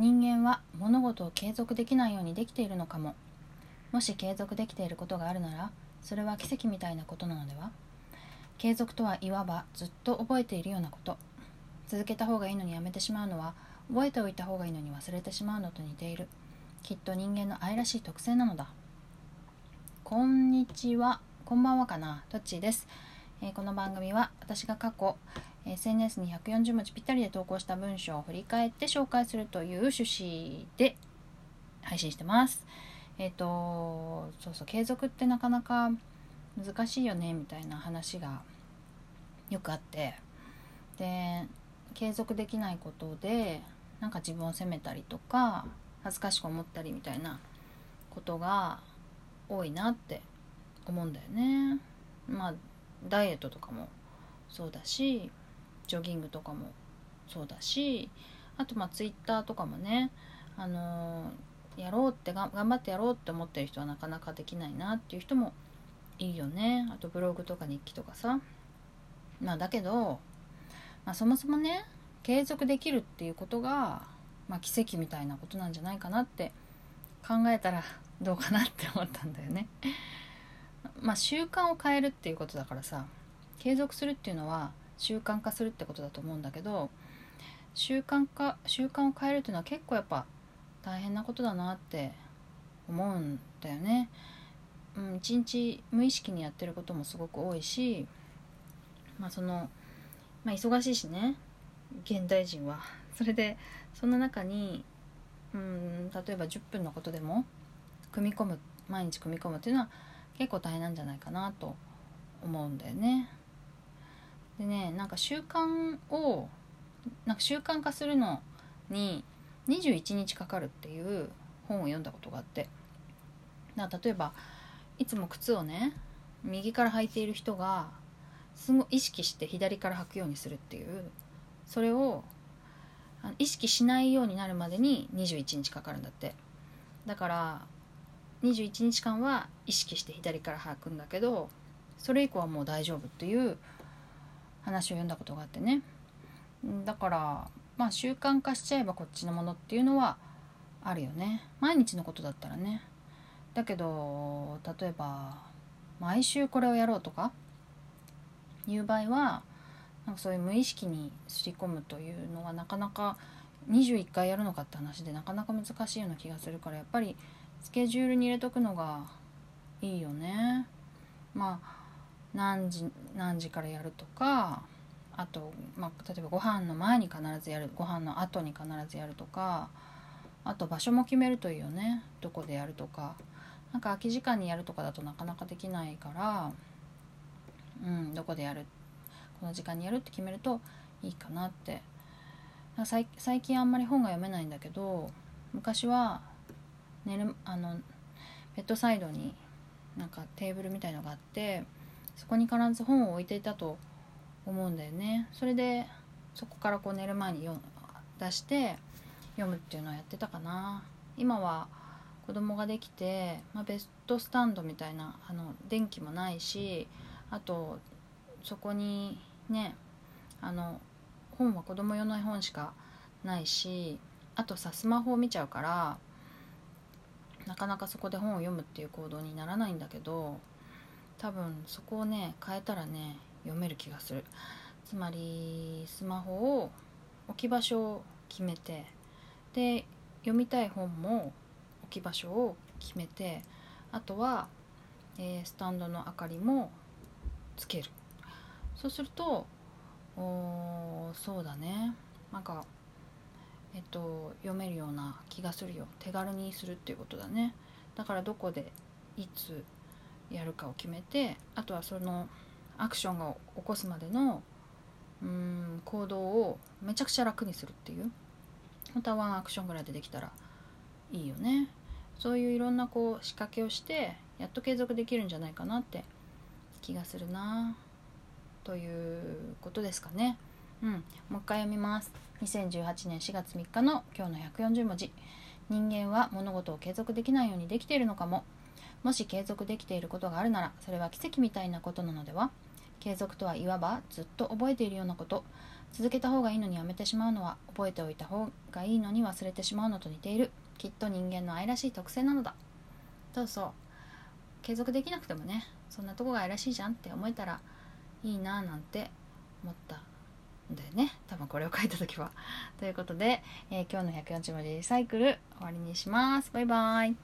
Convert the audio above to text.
人間は物事を継続できないようにできているのかも。もし継続できていることがあるならそれは奇跡みたいなことなのでは？継続とはいわばずっと覚えているようなこと。続けた方がいいのにやめてしまうのは覚えておいた方がいいのに忘れてしまうのと似ている。きっと人間の愛らしい特性なのだ。こんにちは。こんばんはかな。トッチーです、えー、この番組は私が過去 SNS に140文字ぴったりで投稿した文章を振り返って紹介するという趣旨で配信してますえっ、ー、とそうそう継続ってなかなか難しいよねみたいな話がよくあってで継続できないことでなんか自分を責めたりとか恥ずかしく思ったりみたいなことが多いなって思うんだよね。まあダイエットとかもそうだしジョギングとかもそうだしあとまあツイッターとかもねあのー、やろうって頑張ってやろうって思ってる人はなかなかできないなっていう人もいいよねあとブログとか日記とかさまあだけど、まあ、そもそもね継続できるっていうことが、まあ、奇跡みたいなことなんじゃないかなって考えたらどうかなって思ったんだよね。まあ習慣を変えるっていうことだからさ継続するっていうのは習慣化するってことだと思うんだけど習慣化習慣を変えるっていうのは結構やっぱ大変なことだなって思うんだよね。うん、一日無意識にやってることもすごく多いしまあその、まあ、忙しいしね現代人は それでそんな中にうん例えば10分のことでも組み込む毎日組み込むっていうのは結構大変なんじゃないかなと思うんだよね。でねなんか習慣をなんか習慣化するのに21日かかるっていう本を読んだことがあって。だ例えばいつも靴をね右から履いている人がすごい意識して左から履くようにするっていうそれを意識しないようになるまでに21日かかるんだって。だから21日間は意識して左から履くんだけどそれ以降はもう大丈夫っていう話を読んだことがあってね。だからまあ習慣化しちゃえばこっちのものっていうのはあるよね。毎日のことだったらね。だけど例えば毎週これをやろうとかいう場合はなんかそういう無意識にすり込むというのはなかなか21回やるのかって話でなかなか難しいような気がするからやっぱりスケジュールに入れとくのがいいよね。まあ何時何時からやるとかあと、まあ、例えばご飯の前に必ずやるご飯の後に必ずやるとかあと場所も決めるといいよね。どこでやるとか。なんか空き時間にやるとかだとなかなかできないから。うんどこでやる。この時間にやるって決めるといいかなって。最近あんまり本が読めないんだけど昔は寝るあのベッドサイドになんかテーブルみたいのがあってそこに必ず本を置いていたと思うんだよね。それでそこからこう寝る前に出して読むっていうのをやってたかな。今は子供ができて、まあ、ベッドスタンドみたいなあの電気もないしあとそこにねあの本は子供用の絵本しかないしあとさスマホを見ちゃうからなかなかそこで本を読むっていう行動にならないんだけど多分そこをね変えたらね読める気がする。つまりスマホを置き場所を決めてで読みたい本も置き場所を決めてあとは、えー、スタンドの明かりもつける。そうするとおそうだね。なんかえっと読めるような気がするよ。手軽にするっていうことだね。だからどこでいつやるかを決めてあとはそのアクションを起こすまでのうん行動をめちゃくちゃ楽にするっていう。本当はワンアクションぐらいでできたらいいよね。そういういろんなこう仕掛けをしてやっと継続できるんじゃないかなって気がするな。ということですかね。うん。もう一回読みます。2018年4月3日の今日の140文字。人間は物事を継続できないようにできているのかも。もし継続できていることがあるならそれは奇跡みたいなことなのでは？継続とはいわばずっと覚えているようなこと。続けた方がいいのにやめてしまうのは覚えておいた方がいいのに忘れてしまうのと似ている。きっと人間の愛らしい特性なのだ。そうそう。継続できなくてもねそんなとこが愛らしいじゃんって思えたらいいななんて思ったんだよね。多分これを書いた時は。ということで、えー、今日の140文字リサイクル終わりにします。バイバイ。